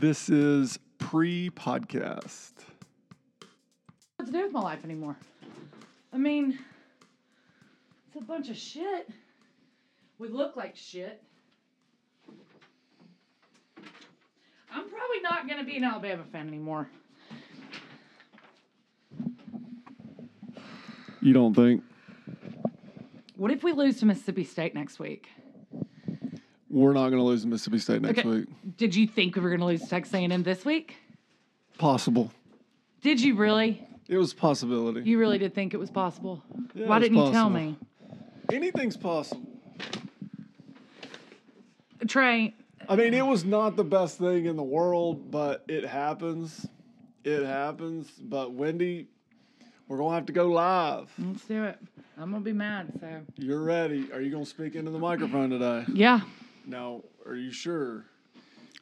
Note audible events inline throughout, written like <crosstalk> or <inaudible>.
This is pre podcast. what to do with my life anymore. I mean, it's a bunch of shit. We look like shit. I'm probably not going to be an Alabama fan anymore. You don't think? What if we lose to Mississippi State next week? We're not going to lose to Mississippi State next Okay. week. Did you think we were going to lose Texas A&M this week? Possible. Did you really? It was a possibility. You really did think it was possible? Yeah, Why was didn't you tell me? Anything's possible. Trey, I mean, it was not the best thing in the world, but it happens. It happens. But Wendy, we're going to have to go live. let's do it. I'm going to be mad, so. You're ready. Are you going to speak into the microphone today? Yeah, Now, Are you sure?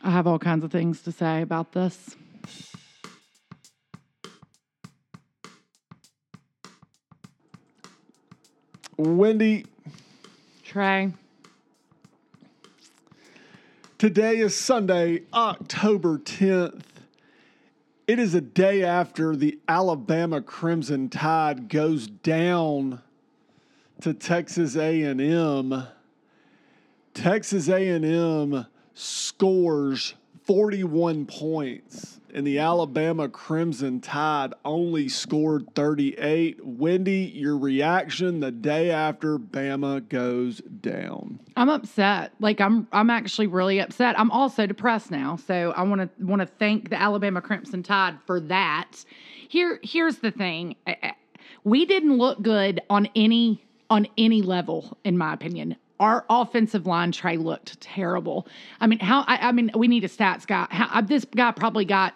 I have all kinds of things to say about this. Wendy, Trey, Today is Sunday, October 10th. It is a day after the Alabama Crimson Tide goes down to Texas A&M. Texas A&M scores 41 points and the Alabama Crimson Tide only scored 38. Wendy, your reaction the day after Bama goes down. I'm upset. Like I'm I'm actually really upset. I'm also depressed now. So I want to want to thank the Alabama Crimson Tide for that. Here here's the thing. Eh, eh, We didn't look good on any on any level in my opinion. Our offensive line Trey looked terrible. I mean, how I, I mean, we need a stats guy. How, this guy probably got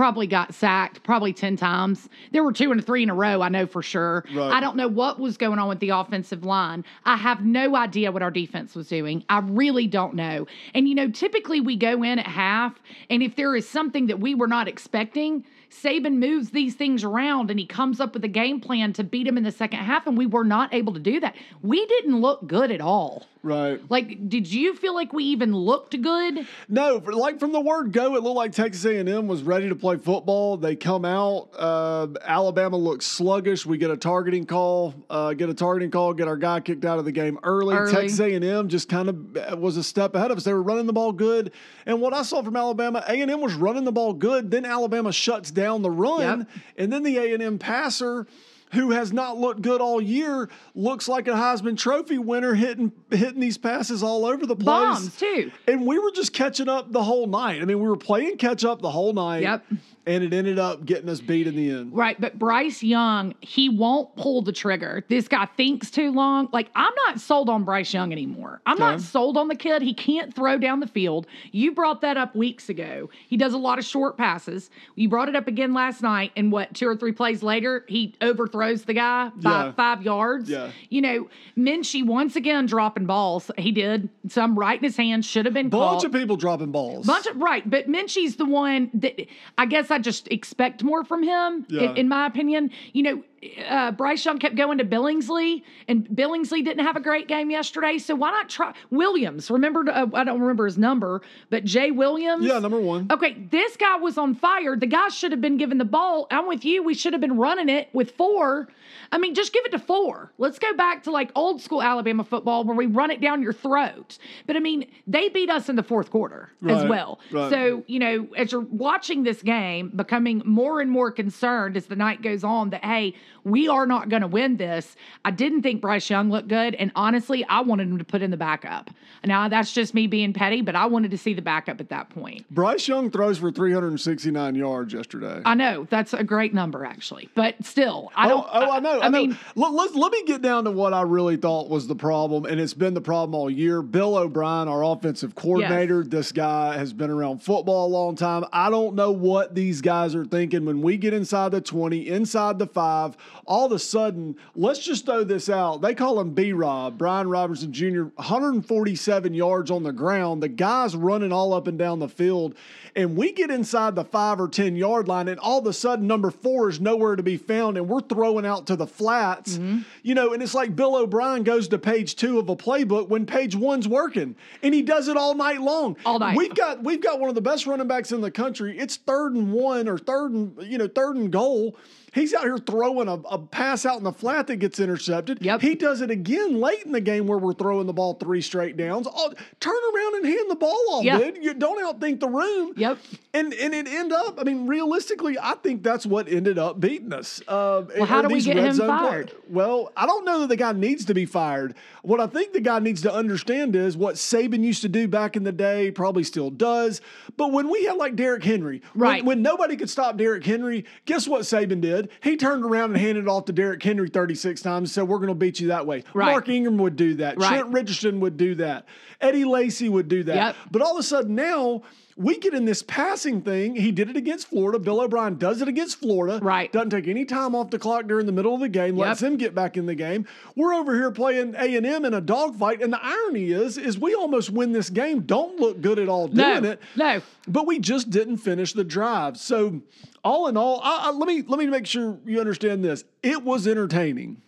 probably got sacked probably 10 times. There were two and three in a row, I know for sure. Right. I don't know what was going on with the offensive line. I have no idea what our defense was doing. I really don't know. And, you know, typically we go in at half, and if there is something that we were not expecting, Saban moves these things around and he comes up with a game plan to beat him in the second half, and we were not able to do that. We didn't look good at all. Right. Like, did you feel like we even looked good? No, like from the word go, it looked like Texas A&M was ready to play football. They come out. Uh, Alabama looks sluggish. We get a targeting call. Uh, get a targeting call. Get our guy kicked out of the game early. Early. Texas A&M just kind of was a step ahead of us. They were running the ball good. And what I saw from Alabama, A&M was running the ball good. Then Alabama shuts down the run, Yep. and then the A&M passer. Who has not looked good all year? Looks like a Heisman Trophy winner, hitting hitting these passes all over the place. Bombs, too. And we were just catching up the whole night. I mean, we were playing catch up the whole night. Yep. And it ended up getting us beat in the end. Right, but Bryce Young, he won't pull the trigger. This guy thinks too long. Like, I'm not sold on Bryce Young anymore. I'm not sold on the kid. He can't throw down the field. You brought that up weeks ago. He does a lot of short passes. You brought it up again last night, and what, two or three plays later, he overthrows the guy by Yeah. five yards. Yeah. You know, Metchie once again dropping balls. He did. Some right in his hand, should have been Bunch caught. of people dropping balls. Bunch of right, but Metchie's the one that I guess I just expect more from him. Yeah. In, in my opinion, you know, uh, Bryce Young kept going to Billingsley, and Billingsley didn't have a great game yesterday. So why not try Williams? Remember, uh, I don't remember his number, but Jay Williams. yeah, number one. Okay, this guy was on fire. The guy should have been given the ball. I'm with you. We should have been running it with four. I mean, just give it to four. Let's go back to like old school Alabama football where we run it down your throat. But I mean, they beat us in the fourth quarter as well. right. So, you know, as you're watching this game, becoming more and more concerned as the night goes on that, hey, we are not going to win this. I didn't think Bryce Young looked good. And honestly, I wanted him to put in the backup. Now, that's just me being petty, but I wanted to see the backup at that point. Bryce Young throws for 369 yards yesterday. I know that's a great number, actually, but still, I oh, don't. Oh, oh, I know. I, I, know. mean, let, let, let me get down to what I really thought was the problem, and it's been the problem all year. Bill O'Brien, our offensive coordinator, this guy has been around football a long time. I don't know what these guys are thinking when we get inside the 20, inside the five. All of a sudden, let's just throw this out. They call him B Rob, Brian Robinson Jr., 147 yards on the ground. The guy's running all up and down the field. And we get inside the five or 10 yard line, and all of a sudden, number four is nowhere to be found, and we're throwing out to the flats. Mm-hmm. You know, and it's like Bill O'Brien goes to page two of a playbook when page one's working, and he does it all night long. All night. We've got we've got one of the best running backs in the country. It's third and one or third and you know third and goal. He's out here throwing a, a pass out in the flat that gets intercepted. Yep. He does it again late in the game where we're throwing the ball three straight downs. Oh, turn around and hand the ball off, Yeah. dude. You don't outthink the room. Yep. And and it end up. I mean, realistically, I think that's what ended up beating us. Uh, Well, how do we get him fired? well, I don't know that the guy needs to be fired. What I think the guy needs to understand is what Saban used to do back in the day, probably still does. But when we had like Derrick Henry, when- Right. when, nobody could stop Derrick Henry, guess what Saban did? He turned around and handed it off to Derrick Henry 36 times So We're going to beat you that way. Right. Mark Ingram would do that. Right. Trent Richardson would do that. Eddie Lacy would do that. Yep. But all of a sudden now, we get in this passing thing. He did it against Florida. Bill O'Brien does it against Florida. Right. Doesn't take any time off the clock during the middle of the game. Lets Yep. them get back in the game. We're over here playing A and M in a dogfight, and the irony is, is we almost win this game. Don't look good at all doing No. it. No. But we just didn't finish the drive. So, all in all, I, I, let me let me make sure you understand this. It was entertaining.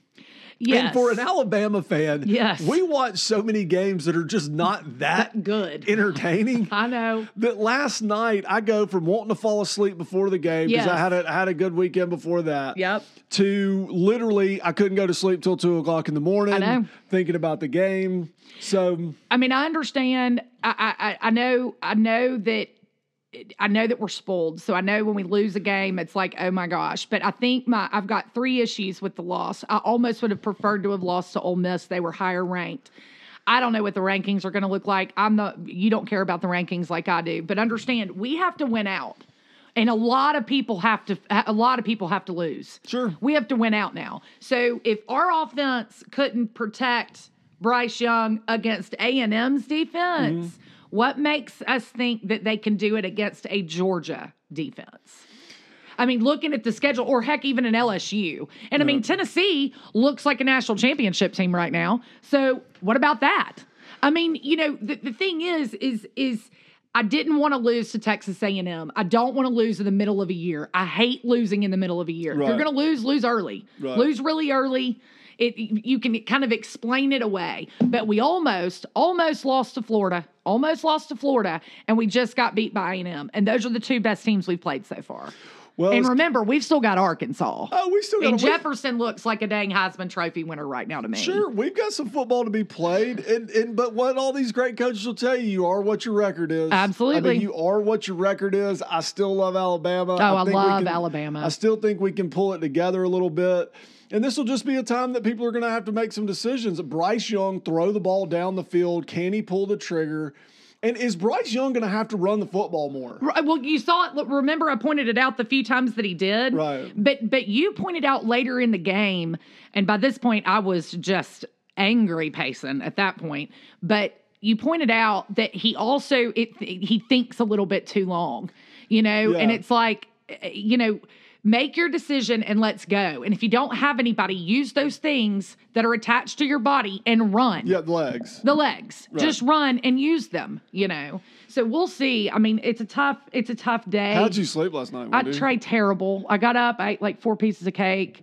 Yes. And for an Alabama fan, Yes. we watch so many games that are just not that Good. <laughs> entertaining. I know. That last night I go from wanting to fall asleep before the game because I had a I had a good weekend before that. Yep. To literally I couldn't go to sleep till two o'clock in the morning. know. Thinking about the game. So I mean, I understand. I, I- I know. I know that. I know that we're spoiled. So I know when we lose a game, it's like, oh my gosh. But I think my I've got three issues with the loss. I almost would have preferred to have lost to Ole Miss. They were higher ranked. I don't know what the rankings are going to look like. I'm the you don't care about the rankings like I do, but understand we have to win out. And a lot of people have to a lot of people have to lose. Sure. We have to win out now. So if our offense couldn't protect Bryce Young against A&M's defense, mm-hmm. What makes us think that they can do it against a Georgia defense? I mean, looking at the schedule, or heck, even an LSU. And I mean, Tennessee looks like a national championship team right now. So what about that? I mean, you know, the, the thing is, is, is I didn't want to lose to Texas A&M. I don't want to lose in the middle of a year. I hate losing in the middle of a year. If you're going to lose, lose early. Right. Lose really early. It you can kind of explain it away. But we almost almost lost to Florida. Almost lost to Florida and we just got beat by A&M. And those are the two best teams we've played so far. well, And remember, we've still got Arkansas. oh, we still got and Jefferson looks like a dang Heisman Trophy winner right now to me. Sure, we've got some football to be played, and, and but what all these great coaches will tell you, you are what your record is. I Absolutely. mean, you are what your record is. I still love Alabama. Oh, I think we love can- Alabama. I still think we can pull it together a little bit. And this will just be a time that people are going to have to make some decisions. Bryce Young throw the ball down the field. Can he pull the trigger? And is Bryce Young going to have to run the football more? Right, Well, you saw it. Remember, I pointed it out the few times that he did. Right. But but you pointed out later in the game, and by this point, I was just angry, Payson. At that point, but you pointed out that he also it he thinks a little bit too long, you know, and it's like, eh, you know. Make your decision and let's go. And if you don't have anybody, use those things that are attached to your body and run Yeah, the legs. the legs just run and use them you know so we'll see i mean it's a tough it's a tough day How'd you sleep last night? i tried terrible i got up i ate like four pieces of cake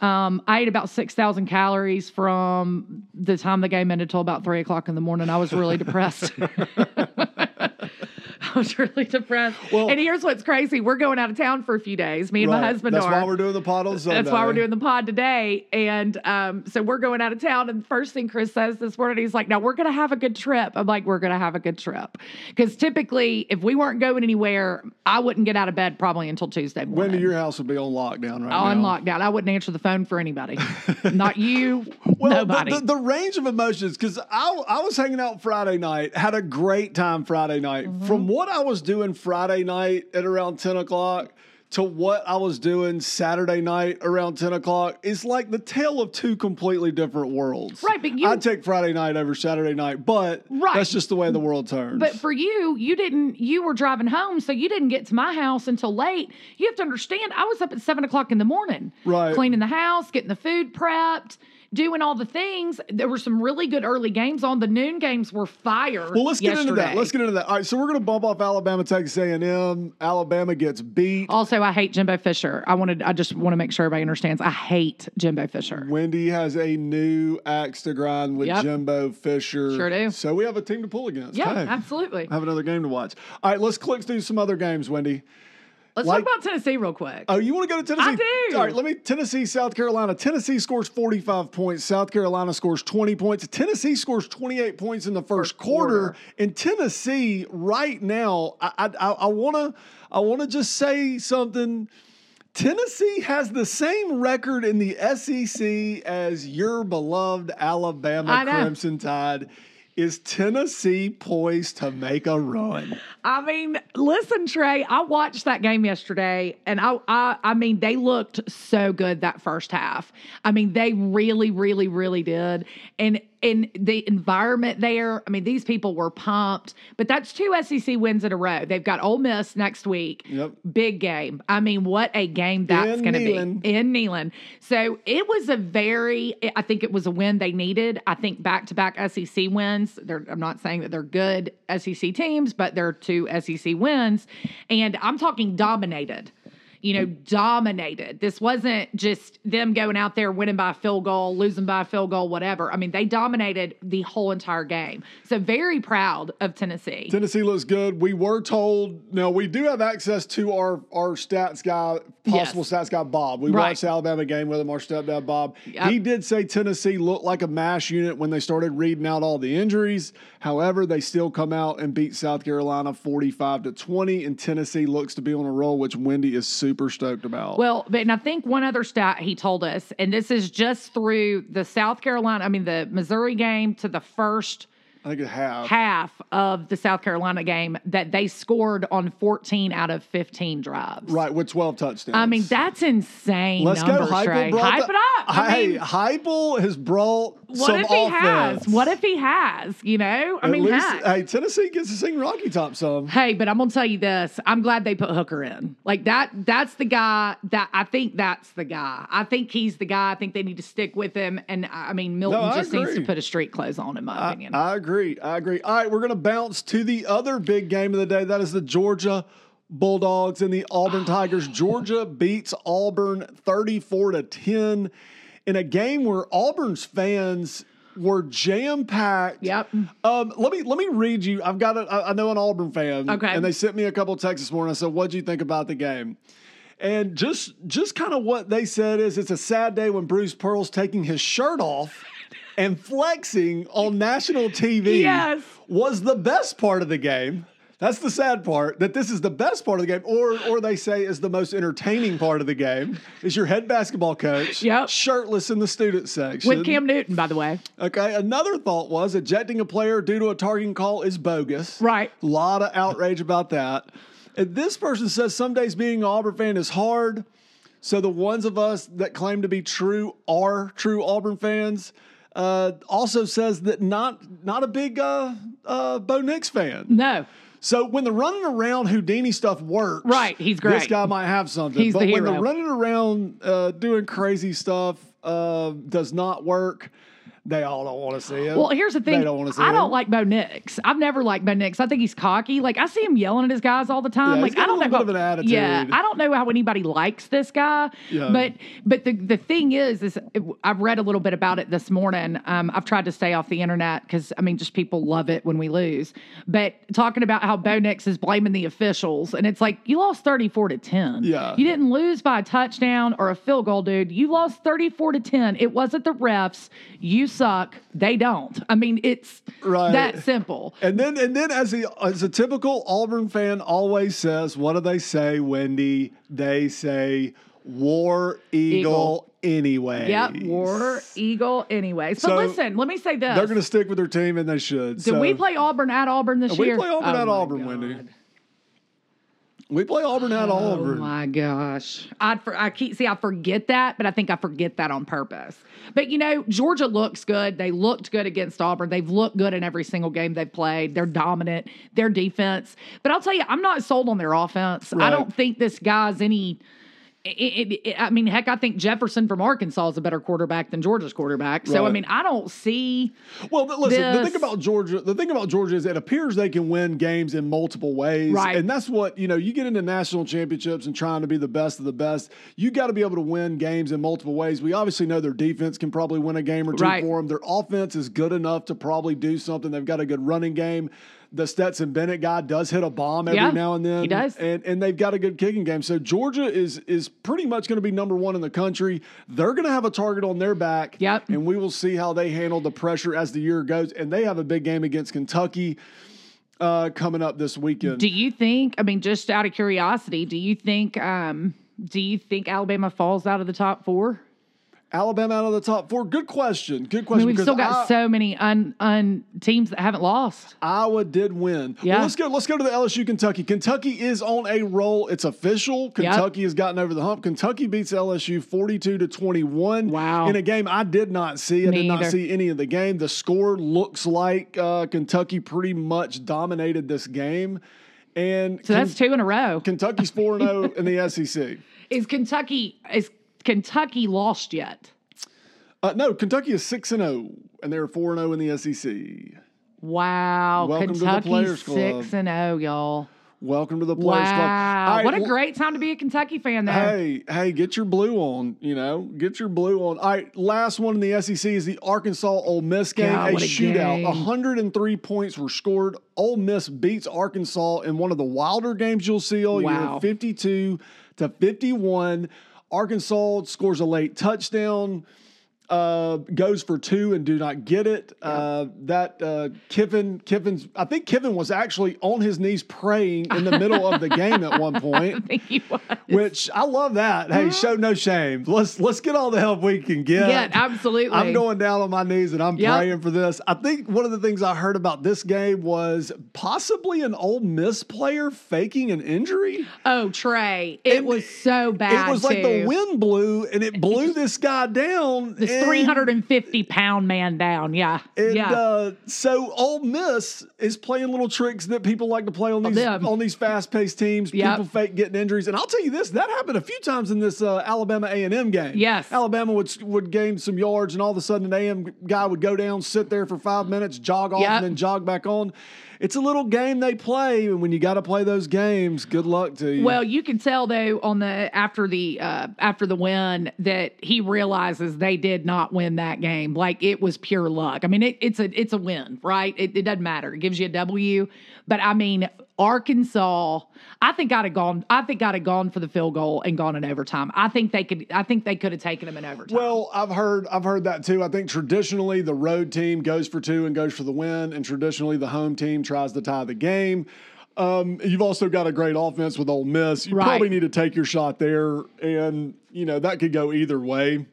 um, I ate about 6,000 calories from the time the game ended till about three o'clock in the morning. I was really <laughs> depressed. <laughs> I was really depressed. Well- and here's what's crazy. We're going out of town for a few days. Me and my Right. husband That's are. why we're doing the pod on Sunday. That's why we're doing the pod today. And um, so we're going out of town. And the first thing Chris says this morning, he's like, Now we're going to have a good trip. I'm like, We're going to have a good trip. Because typically, if we weren't going anywhere, I wouldn't get out of bed probably until Tuesday morning. Wendy, your house would be on lockdown right on now. lockdown. I wouldn't answer the phone for anybody. <laughs> Not you, Well, nobody. The, the, the range of emotions, because I, I was hanging out Friday night, had a great time Friday night. Mm-hmm. From what I was doing Friday night at around 10 o'clock to what I was doing Saturday night around 10 o'clock is like the tale of two completely different worlds. Right, but you- I'd take Friday night over Saturday night, but Right. that's just the way the world turns. But for you, you didn't. You were driving home, so you didn't get to my house until late. You have to understand. I was up at seven o'clock in the morning, Right. cleaning the house, getting the food prepped, doing all the things. There were some really good early games on. The noon games were fire. well, let's get into that. Let's get into that. All right, so we're going to bump off Alabama, Texas A&M. Alabama gets beat. Also, I hate Jimbo Fisher. I wanted. I just want to make sure everybody understands. I hate Jimbo Fisher. Wendy has a new axe to grind with Yep. Jimbo Fisher. Sure do. So we have a team to pull against. Yeah, Hey, absolutely. Have another game to watch. All right, let's click through some other games, Wendy. Let's like- talk about Tennessee real quick. Oh, you want to go to Tennessee? I do. All right, let me. Tennessee, South Carolina. Tennessee scores 45 points. South Carolina scores 20 points. Tennessee scores 28 points in the first, First quarter. quarter. And Tennessee, right now, I I, I want to I want to just say something. Tennessee has the same record in the SEC as your beloved Alabama Crimson Tide. Is Tennessee poised to make a run? I mean, listen, Trey. I watched that game yesterday, and I, I, I mean, they looked so good that first half. I mean, they really, really, really did. And in the environment there, I mean, these people were pumped. But that's two SEC wins in a row. They've got Ole Miss next week. Yep. Big game. I mean, what a game that's going to be in Neyland. So it was a very, I think it was a win they needed. I think back to back SEC wins. They're, I'm not saying that they're good SEC teams, but they're two SEC wins. And I'm talking dominated. You know, dominated. This wasn't just them going out there winning by a field goal, losing by a field goal, whatever. I mean, they dominated the whole entire game. So very proud of Tennessee. Tennessee looks good. We were told. No, we do have access to our our stats guy, possible Yes. stats guy Bob. We Right. watched the Alabama game with him. Our stepdad Bob. Yep. He did say Tennessee looked like a mash unit when they started reading out all the injuries. However, they still come out and beat South Carolina forty five to twenty, and Tennessee looks to be on a roll, which Wendy is super stoked about. Well, and I think one other stat he told us, and this is just through the South Carolina, I mean the Missouri game to the first I think half. half of the South Carolina game that they scored on 14 out of 15 drives. Right, with twelve touchdowns. I mean, that's insane. Let's numbers, go. Heupel Hype it up. I hey, mean, Heupel has brought what some if he offense. has? What if he has? You know, I At mean, least, heck. hey, Tennessee gets to sing Rocky Top some. Hey, but I'm gonna tell you this. I'm glad they put Hooker in. Like that. That's the guy that I think that's the guy. I think he's the guy. I think they need to stick with him. And I mean, Milton I just needs to put a street clothes on, in my I, opinion. I agree. I agree. All right, we're going to bounce to the other big game of the day. That is the Georgia Bulldogs and the Auburn Tigers. Georgia beats Auburn 34 to 10 in a game where Auburn's fans were jam packed. Yep. Um, let me let me read you. I've got a, I know an Auburn fan. Okay. And they sent me a couple texts this morning. I said, "What do you think about the game?" And just just kind of what they said is it's a sad day when Bruce Pearl's taking his shirt off and flexing on national TV <laughs> Yes. was the best part of the game. That's the sad part. That this is the best part of the game, or or they say is the most entertaining part of the game. Is your head basketball coach Yep. shirtless in the student section With Cam Newton, by the way. Okay. Another thought was ejecting a player due to a targeting call is bogus. Right. A lot of outrage about that. And this person says some days being an Auburn fan is hard. So the ones of us that claim to be true are true Auburn fans. Uh, also says that not not a big uh, uh, Bo Nix fan. No. So when the running around Houdini stuff works, Right, he's great. This guy might have something. He's but the when the running around uh, doing crazy stuff uh, does not work, they all don't want to see him. Well, here's the thing. They don't want to see I don't like Bo Nix. I've never liked Bo Nix. I think he's cocky. Like I see him yelling at his guys all the time. Yeah, like I don't know bit how, of an attitude. Yeah, I don't know how anybody likes this guy. Yeah. But but the the thing is, is I've read a little bit about it this morning. Um, I've tried to stay off the internet because I mean, just people love it when we lose. But talking about how Bo Nix is blaming the officials, and it's like you lost thirty four to ten. Yeah. you didn't lose by a touchdown or a field goal, dude. You lost thirty four to ten. It wasn't the refs. You suck. They don't. I mean, it's Right. that simple. And then, and then, as a as a typical Auburn fan always says, what do they say, Wendy? They say War Eagle, anyway. Yep, War Eagle. Anyways, but So, listen, let me say this: They're going to stick with their team, and they should. Did we play Auburn at Auburn this We year? We play Auburn Oh at Auburn, God. Wendy. We play Auburn at Oh Auburn. Oh my gosh. I for, I keep see I forget that, but I think I forget that on purpose. But you know, Georgia looks good. They looked good against Auburn. They've looked good in every single game they've played. They're dominant. Their defense. But I'll tell you, I'm not sold on their offense. I don't think this guy's any it, it, it- I mean, heck, I think Jefferson from Arkansas is a better quarterback than Georgia's quarterback. So, I mean, I don't see. Well, listen. The thing about Georgia, the thing about Georgia is it appears they can win games in multiple ways, Right. And that's what you know. You get into national championships and trying to be the best of the best. You got to be able to win games in multiple ways. We obviously know their defense can probably win a game or two Right. for them. Their offense is good enough to probably do something. They've got a good running game. The Stetson Bennett guy does hit a bomb every Yeah, now and then. he does. and and they've got a good kicking game. So Georgia is is pretty much going to be number one in the country. They're going to have a target on their back. Yep. And we will see how they handle the pressure as the year goes. And they have a big game against Kentucky uh, coming up this weekend. Do you think? I mean, just out of curiosity, do you think? um Do you think Alabama falls out of the top four? Alabama out of the top four. Good question. Good I question. mean, we've still got I- so many un, un teams that haven't lost. Iowa did win. Yeah. Well, let's go. Let's go to the LSU Kentucky. Kentucky is on a roll. It's official. Kentucky has gotten over the hump. Kentucky beats LSU forty-two to twenty-one. Wow. In a game I did not see. I Me did not either. see any of the game. The score looks like uh, Kentucky pretty much dominated this game, and So that's two in a row. Kentucky's four and zero in the SEC. <laughs> Is Kentucky is Kentucky lost yet? Uh, no, Kentucky is six and zero, and they're four and zero in the SEC. Wow, Welcome to the Kentucky Players Club. six and zero, y'all. Welcome to the Players Club. Wow, what a great time to be a Kentucky fan, though. Hey, hey, get your blue on, you know, get your blue on. All right, last one in the SEC is the Arkansas Ole Miss game, God, a a shootout. game. 103 points were scored. Ole Miss beats Arkansas in one of the wilder games you'll see all Wow. year, 52 to 51. Arkansas scores a late touchdown. Uh, goes for two and do not get it. Uh, that uh, Kiffin, Kiffin's, I think Kiffin was actually on his knees praying in the middle of the game at one <laughs> point. I think he was. Which I love that. Hey, show no shame. Let's let's get all the help we can get. Yeah, absolutely. I'm going down on my knees and I'm Yep. praying for this. I think one of the things I heard about this game was possibly an Ole Miss player faking an injury. Oh, Trey, it And was so bad. it was like the wind blew and it blew <laughs> this guy down. This and- 350 pound man down. Yeah. And yeah. uh, so Ole Miss is playing little tricks that people like to play on these them. on these fast paced teams. Yep. People fake getting injuries, and I'll tell you this: that happened a few times in this uh, Alabama A and M game. Yes. Alabama would would gain some yards, and all of a sudden an A M guy would go down, sit there for five minutes, jog off, Yep. and then jog back on. It's a little game they play, and when you got to play those games, good luck to you. Well, you can tell though on the after the uh, after the win that he realizes they did not win that game. Like it was pure luck. I mean, it, it's a it's a win, right? It, it doesn't matter. It gives you a W. But I mean, Arkansas. I think I'd have gone. I think I'd have gone for the field goal and gone in overtime. I think they could. I think they could have taken them in overtime. Well, I've heard I've heard that too. I think traditionally the road team goes for two and goes for the win, and traditionally the home team tries to tie the game. Um, you've also got a great offense with Ole Miss. You Right. probably need to take your shot there, and you know that could go either way.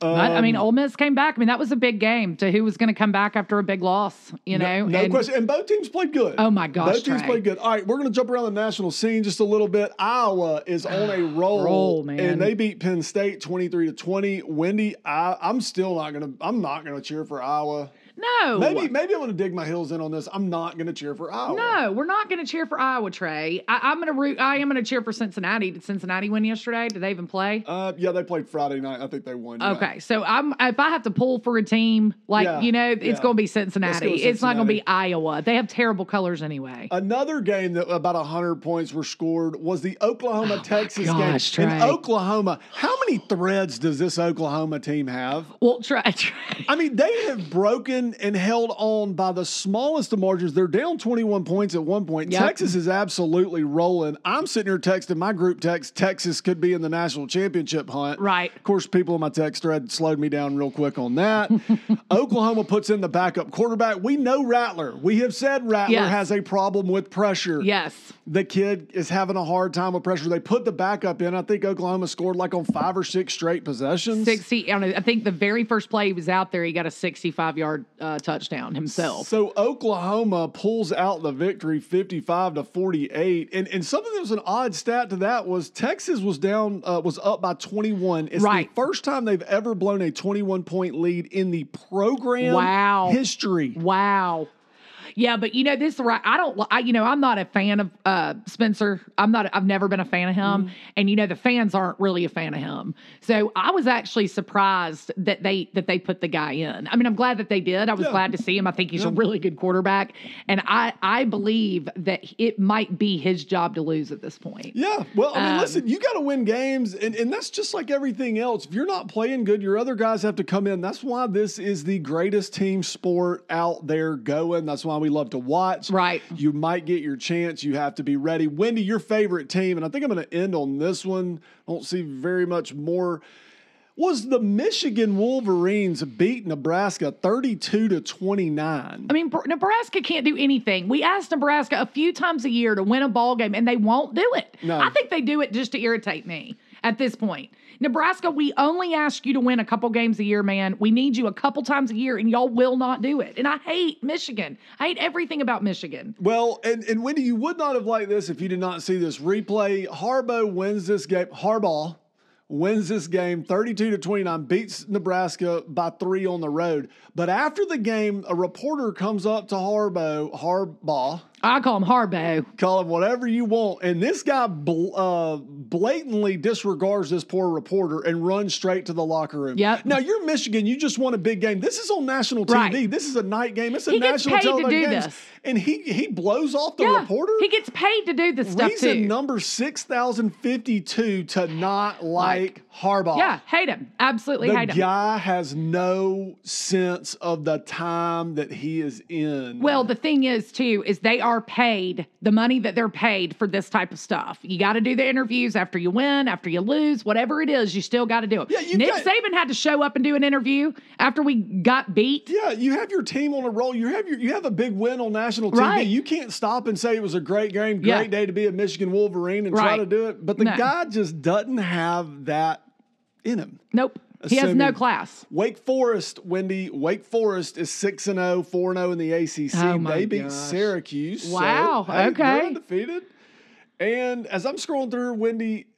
But, I mean, um, Ole Miss came back. I mean, that was a big game to who was going to come back after a big loss. You know, No And- question. And both teams played good. Oh, my gosh, Both teams Trey. played good. All right, we're going to jump around the national scene just a little bit. Iowa is on a <sighs> roll, Roll, man. and they beat Penn State twenty three to twenty. Wendy, I, I'm still not going to. I'm not going to cheer for Iowa. No, Maybe maybe I'm going to dig my heels in on this. I'm not going to cheer for Iowa. No, we're not going to cheer for Iowa, Trey. I, I'm going to root. I am going to cheer for Cincinnati. Did Cincinnati win yesterday? Did they even play? Uh, yeah, they played Friday night. I think they won. yeah. Okay, so I'm if I have to pull for a team, like Yeah, you know, it's yeah. going to be Let's go Cincinnati. It's not going to be Iowa. They have terrible colors anyway. Another game that about 100 points were scored was the Oklahoma Texas Oh gosh, game. In Oklahoma, how many threads does this Oklahoma team have? well, Trey, <laughs> Trey. I mean, they have broken and held on by the smallest of margins. They're down 21 points at one point. Yep. Texas is absolutely rolling. I'm sitting here texting my group text, Texas could be in the national championship hunt. Right. Of course, people in my text thread slowed me down real quick on that. <laughs> Oklahoma puts in the backup quarterback. We know Rattler. We have said Rattler Yes. has a problem with pressure. yes, The kid is having a hard time with pressure. They put the backup in. I think Oklahoma scored like on five or six straight possessions. sixty. I don't know, I think the very first play he was out there, he got a 65 yard uh, touchdown himself. So Oklahoma pulls out the victory 55 to 48. And and something that was an odd stat to that was Texas was down uh, was up by 21. It's Right. the first time they've ever blown a 21 point lead in the program Wow. history. Wow. Yeah, but you know this right. I don't. I you know I'm not a fan of uh Spencer. I'm not. I've never been a fan of him, Mm-hmm. and you know the fans aren't really a fan of him. So I was actually surprised that they that they put the guy in. I mean, I'm glad that they did. I was Yeah. glad to see him. I think he's a really good quarterback, and I I believe that it might be his job to lose at this point. Yeah. Well, I mean, Um, listen, you got to win games, and, and that's just like everything else. If you're not playing good, your other guys have to come in. That's why this is the greatest team sport out there going. That's why we love to watch. Right. You might get your chance. You have to be ready. Wendy, your favorite team, and I think I'm going to end on this one. I don't see very much more. Was the Michigan Wolverines beat Nebraska 32 to 29? I mean, Nebraska can't do anything. We ask Nebraska a few times a year to win a ball game, and they won't do it. No. I think they do it just to irritate me at this point. Nebraska, we only ask you to win a couple games a year, man. We need you a couple times a year, and y'all will not do it. And I hate Michigan. I hate everything about Michigan. Well, and, and Wendy, you would not have liked this if you did not see this replay. Harbaugh wins this game. Harbaugh wins this game 32 to 29, beats Nebraska by three on the road. But after the game, a reporter comes up to Harbaugh, Harbaugh, I call him Harbaugh. call him whatever you want. And this guy bl- uh, blatantly disregards this poor reporter and runs straight to the locker room. Yep. Now, you're Michigan. You just won a big game. This is on national TV. Right. This is a night game. It's a He gets national paid to television do games. this. And he, he blows off the yeah, reporter? he gets paid to do this stuff Reason too. number 6,052 to not like Harbaugh. yeah, hate him. Absolutely The hate him. The guy has no sense of the time that he is in. Well, the thing is, too, is they are paid the money that they're paid for this type of stuff. You got to do the interviews after you win, after you lose, whatever it is, you still got to do it. Yeah, you Nick got- Saban had to show up and do an interview after we got beat. yeah, you have your team on a roll. You have your you have a big win on national TV. Right. You can't stop and say it was a great game, great Yeah. day to be a Michigan Wolverine and try to do it. But the No. guy just doesn't have that in him. Nope. He has no class. Wake Forest, Wendy. Wake Forest is six and 0, 4 and 0 in the ACC. Oh, they beat gosh. Syracuse. so, Wow, hey, they're okay. undefeated. And as I'm scrolling through, Wendy,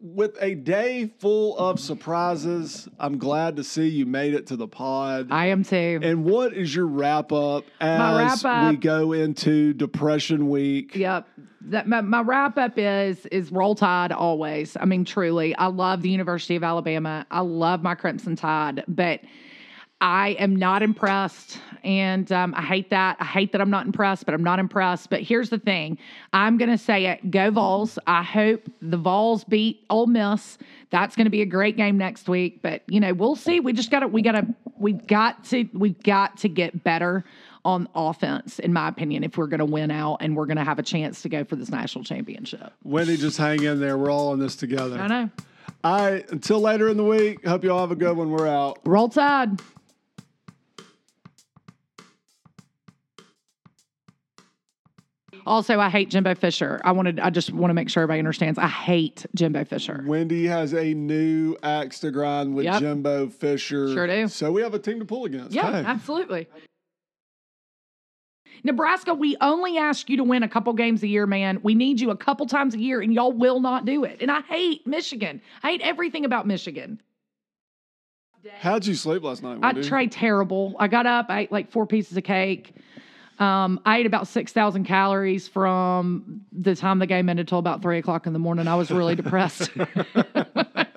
with a day full of surprises, I'm glad to see you made it to the pod. I am too. and what is your wrap up as wrap we go into Depression Week? Yep. That my, my wrap up is is roll tide always. I mean, truly, I love the University of Alabama. I love my Crimson Tide, but I am not impressed, and um, I hate that. I hate that I'm not impressed, but I'm not impressed. But here's the thing: I'm going to say it. Go Vols! I hope the Vols beat Ole Miss. That's going to be a great game next week. But you know, we'll see. We just got to. We got to. We've got to. We've got to get better on offense, in my opinion, if we're going to win out and we're going to have a chance to go for this national championship. Wendy, just hang in there. We're all in this together. I know. All right. Until later in the week, hope you all have a good one. We're out. Roll Tide. Also, I hate Jimbo Fisher. I wanted. I just want to make sure everybody understands. I hate Jimbo Fisher. Wendy has a new axe to grind with Yep. Jimbo Fisher. Sure do. So we have a team to pull against. Yeah, Hey. absolutely. Nebraska, we only ask you to win a couple games a year, man. We need you a couple times a year, and y'all will not do it. And I hate Michigan. I hate everything about Michigan. How'd you sleep last night, I tried terrible. I got up, I ate like four pieces of cake. Um, I ate about 6,000 calories from the time the game ended till about three o'clock in the morning. I was really depressed. <laughs> <laughs>